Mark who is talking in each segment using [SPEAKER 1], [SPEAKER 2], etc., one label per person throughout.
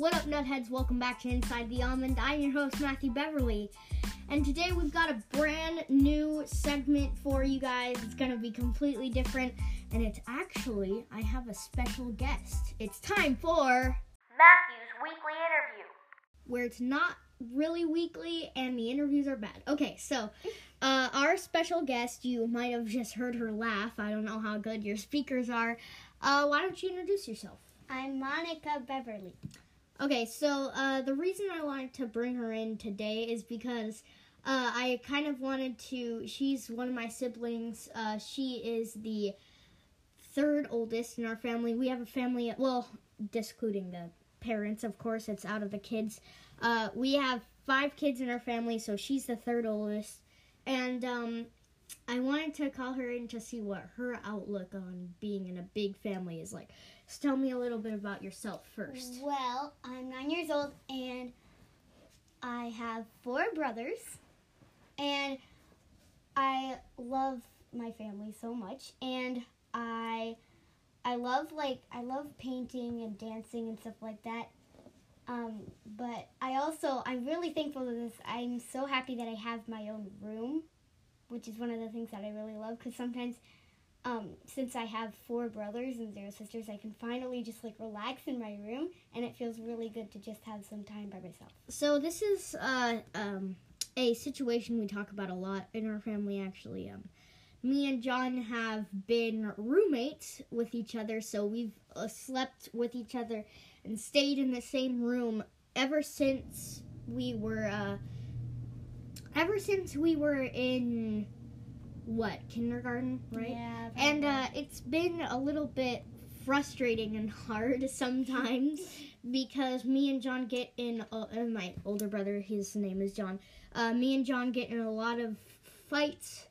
[SPEAKER 1] What up, nutheads? Welcome back to Inside the Almond. I'm your host, Matthew Beverly. And today we've got a brand new segment for you guys. It's going to be completely different. And it's actually, I have a special guest. It's time for
[SPEAKER 2] Matthew's weekly interview.
[SPEAKER 1] where it's not really weekly and the interviews are bad. Okay, so uh, our special guest, you might have just heard her laugh. I don't know how good your speakers are. Uh, why don't you introduce yourself?
[SPEAKER 3] I'm Monica Beverly.
[SPEAKER 1] Okay, so uh, the reason I wanted to bring her in today is because uh, I kind of wanted to. She's one of my siblings. Uh, she is the third oldest in our family. We have a family, well, discluding the parents, of course, it's out of the kids. Uh, we have five kids in our family, so she's the third oldest. And um, I wanted to call her in to see what her outlook on being in a big family is like. So tell me a little bit about yourself first.
[SPEAKER 3] Well, I'm nine years old and I have four brothers. And I love my family so much. And I I love like I love painting and dancing and stuff like that. Um, but I also I'm really thankful for this. I'm so happy that I have my own room, which is one of the things that I really love because sometimes um, since I have four brothers and zero sisters, I can finally just like relax in my room, and it feels really good to just have some time by myself.
[SPEAKER 1] So this is uh, um, a situation we talk about a lot in our family. Actually, um, me and John have been roommates with each other, so we've uh, slept with each other and stayed in the same room ever since we were uh, ever since we were in what kindergarten, right?
[SPEAKER 3] Yeah.
[SPEAKER 1] And uh, it's been a little bit frustrating and hard sometimes because me and John get in, uh, my older brother, his name is John, uh, me and John get in a lot of fights.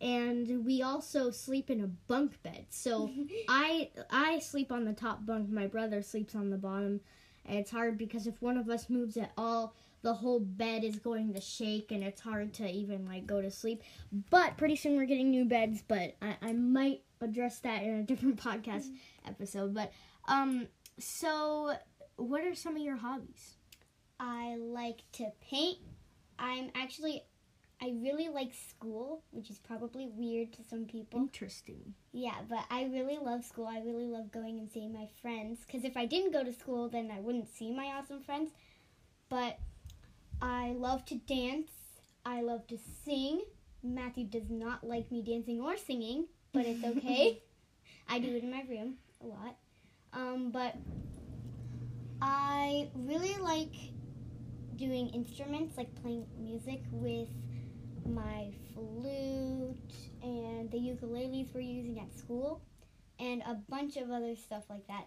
[SPEAKER 1] And we also sleep in a bunk bed. So I I sleep on the top bunk. My brother sleeps on the bottom, and it's hard because if one of us moves at all, the whole bed is going to shake, and it's hard to even like go to sleep. But pretty soon we're getting new beds, but I, I might address that in a different podcast episode. But um, so what are some of your hobbies?
[SPEAKER 3] I like to paint. I'm actually I really like school, which is probably weird to some people.
[SPEAKER 1] Interesting.
[SPEAKER 3] Yeah, but I really love school. I really love going and seeing my friends. Because if I didn't go to school, then I wouldn't see my awesome friends. But I love to dance. I love to sing. Matthew does not like me dancing or singing, but it's okay. I do it in my room a lot. Um, but I really like doing instruments, like playing music with my flute and the ukuleles we're using at school, and a bunch of other stuff like that.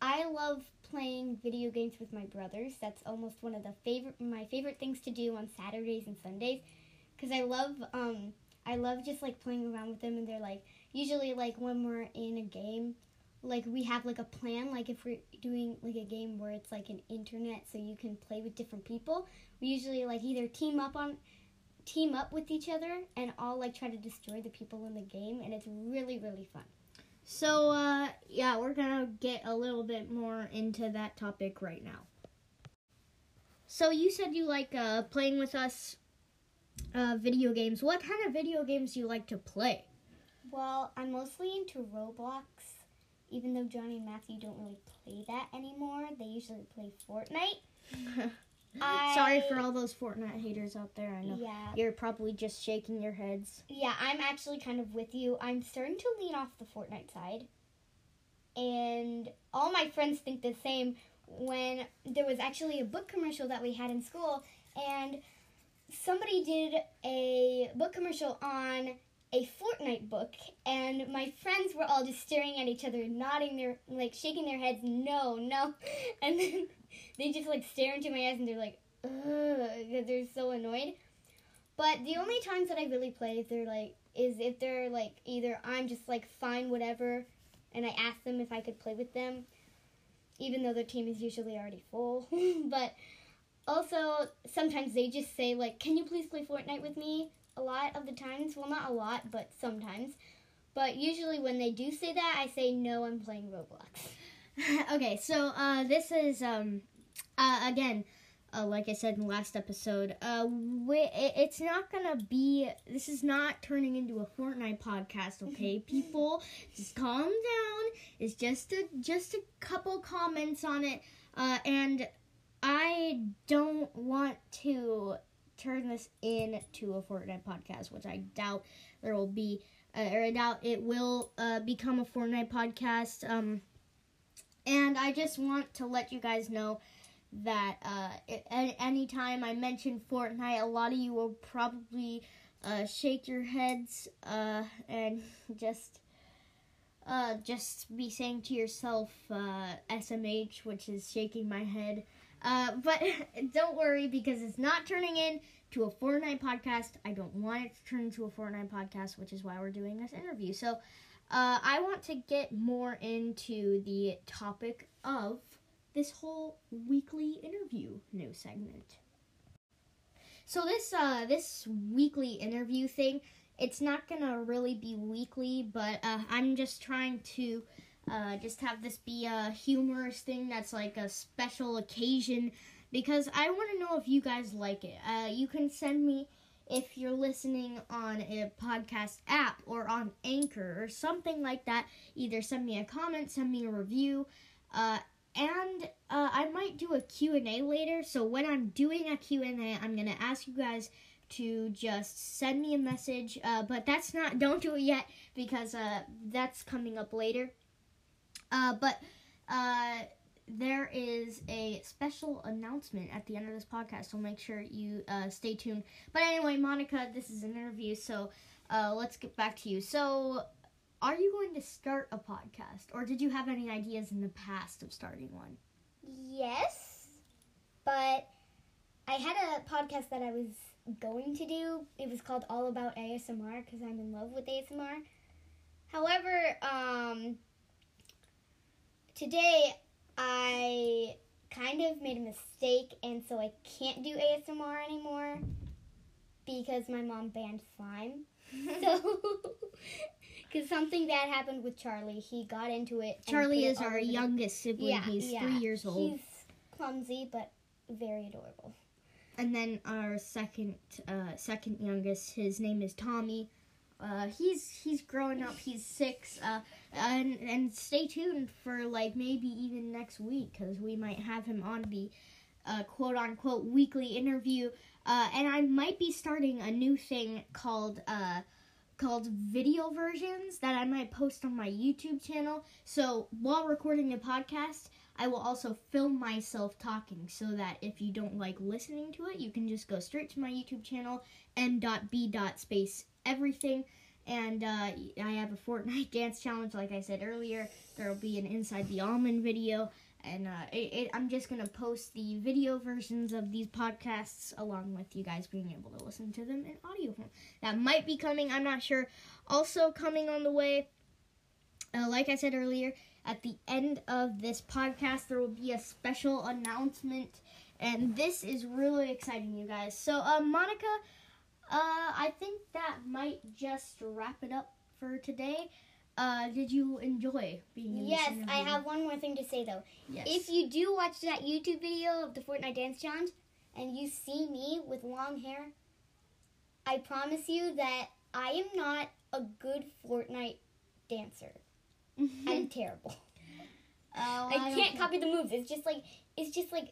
[SPEAKER 3] I love playing video games with my brothers. That's almost one of the favorite my favorite things to do on Saturdays and Sundays. Cuz I love um I love just like playing around with them and they're like usually like when we're in a game like we have like a plan. Like if we're doing like a game where it's like an internet so you can play with different people we usually like either team up on team up with each other and all like try to destroy the people in the game and it's really really fun
[SPEAKER 1] So uh, yeah, we're gonna get a little bit more into that topic right now. So you said you like uh, playing with us uh, video games. What kind of video games do you like to play?
[SPEAKER 3] Well, I'm mostly into Roblox, even though Johnny and Matthew don't really play that anymore. They usually play Fortnite. I-
[SPEAKER 1] Sorry for all those Fortnite haters out there. I know
[SPEAKER 3] Yeah.
[SPEAKER 1] you're probably just shaking your heads.
[SPEAKER 3] Yeah, I'm actually kind of with you. I'm starting to lean off the Fortnite side. And all my friends think the same when there was actually a book commercial that we had in school and somebody did a book commercial on a Fortnite book and my friends were all just staring at each other, nodding their like shaking their heads, no, no. And then they just like stare into my eyes and they're like, ugh, they're so annoyed. But the only times that I really play they're like is if they're like either I'm just like fine whatever and I ask them if I could play with them even though their team is usually already full. but also sometimes they just say like can you please play Fortnite with me? A lot of the times, well not a lot, but sometimes. But usually when they do say that, I say no, I'm playing Roblox.
[SPEAKER 1] okay, so uh, this is um, uh, again, uh, like I said in the last episode, uh, we, it, it's not gonna be. This is not turning into a Fortnite podcast, okay, people? Just calm down. It's just a just a couple comments on it, uh, and I don't want to turn this into a Fortnite podcast, which I doubt there will be, uh, or I doubt it will uh, become a Fortnite podcast. Um, and I just want to let you guys know that uh, a- anytime I mention Fortnite, a lot of you will probably uh, shake your heads uh, and just uh, just be saying to yourself uh, SMH, which is shaking my head. Uh, but don't worry because it's not turning into a Fortnite podcast. I don't want it to turn into a Fortnite podcast, which is why we're doing this interview. So uh, I want to get more into the topic of this whole weekly interview new segment. So this uh, this weekly interview thing, it's not gonna really be weekly, but uh, I'm just trying to uh, just have this be a humorous thing that's like a special occasion because I want to know if you guys like it. Uh, you can send me if you're listening on a podcast app or on Anchor or something like that. Either send me a comment, send me a review, uh, and uh, I might do a Q&A later. So when I'm doing a Q&A, I'm going to ask you guys to just send me a message. Uh, but that's not, don't do it yet because uh, that's coming up later. Uh, but uh, there is a special announcement at the end of this podcast, so make sure you uh, stay tuned. But anyway, Monica, this is an interview, so uh, let's get back to you. So, are you going to start a podcast, or did you have any ideas in the past of starting one?
[SPEAKER 3] Yes, but I had a podcast that I was going to do. It was called All About ASMR because I'm in love with ASMR. However, um, today I kind of made a mistake, and so I can't do ASMR anymore because my mom banned slime. so, because something bad happened with Charlie, he got into it.
[SPEAKER 1] Charlie is our youngest sibling.
[SPEAKER 3] Yeah,
[SPEAKER 1] He's
[SPEAKER 3] yeah.
[SPEAKER 1] three years old.
[SPEAKER 3] He's clumsy but very adorable.
[SPEAKER 1] and then our second uh, second youngest his name is tommy uh, he's he's growing up. He's six uh, and and stay tuned for like maybe even next week because we might have him on the uh, quote unquote weekly interview. Uh, and i might be starting a new thing called uh, called video versions that i might post on my youtube channel. So while recording the podcast I will also film myself talking so that if you don't like listening to it, you can just go straight to my YouTube channel, m.b.space everything. And uh, I have a Fortnite dance challenge, like I said earlier. There will be an Inside the Almond video. And uh, it, it, I'm just going to post the video versions of these podcasts along with you guys being able to listen to them in audio form. That might be coming, I'm not sure. Also, coming on the way, uh, like I said earlier, at the end of this podcast, there will be a special announcement, and this is really exciting, you guys. So, uh, Monica, uh, I think that might just wrap it up for today. Uh, did you enjoy being in
[SPEAKER 3] Yes, I have one more thing to say though.
[SPEAKER 1] Yes.
[SPEAKER 3] If you do watch that YouTube video of the Fortnite Dance Challenge and you see me with long hair, I promise you that I am not a good Fortnite dancer. I'm terrible.
[SPEAKER 1] Oh,
[SPEAKER 3] I
[SPEAKER 1] don't
[SPEAKER 3] can't
[SPEAKER 1] think-
[SPEAKER 3] copy the moves. It's just like it's just like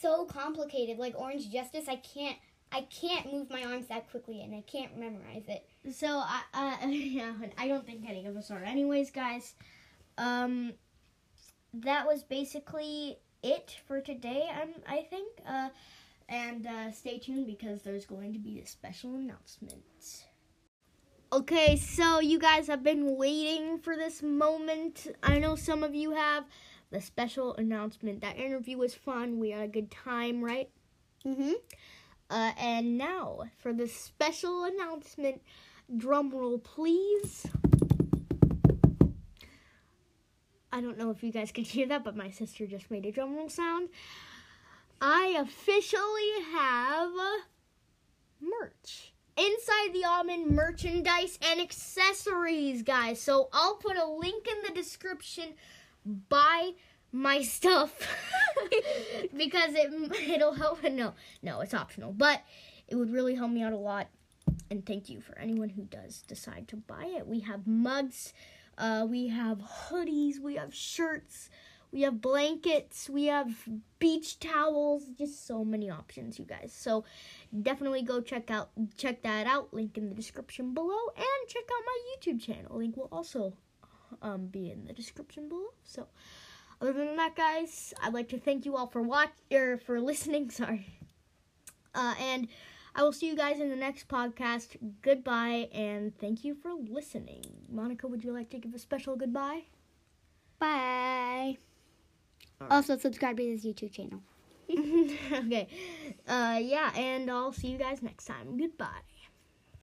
[SPEAKER 3] so complicated. Like Orange Justice, I can't I can't move my arms that quickly and I can't memorize it.
[SPEAKER 1] So I, uh, yeah, I don't think any of us are. Anyways, guys, um, that was basically it for today. Um, I think. Uh, and uh, stay tuned because there's going to be a special announcement. Okay, so you guys have been waiting for this moment. I know some of you have. The special announcement. That interview was fun. We had a good time, right?
[SPEAKER 3] Mm-hmm.
[SPEAKER 1] Uh, and now for the special announcement. Drum roll, please. I don't know if you guys can hear that, but my sister just made a drum roll sound. I officially have merch. Inside the Almond merchandise and accessories, guys. So I'll put a link in the description. Buy my stuff because it it'll help. No, no, it's optional, but it would really help me out a lot. And thank you for anyone who does decide to buy it. We have mugs, uh, we have hoodies, we have shirts, we have blankets, we have beach towels. Just so many options, you guys. So definitely go check out check that out. Link in the description below, and check out my YouTube channel. Link will also um, be in the description below. So. Other than that, guys, I'd like to thank you all for watch or for listening. Sorry, uh, and I will see you guys in the next podcast. Goodbye, and thank you for listening. Monica, would you like to give a special goodbye?
[SPEAKER 3] Bye.
[SPEAKER 1] Alright.
[SPEAKER 3] Also, subscribe to this YouTube channel.
[SPEAKER 1] okay, uh, yeah, and I'll see you guys next time. Goodbye.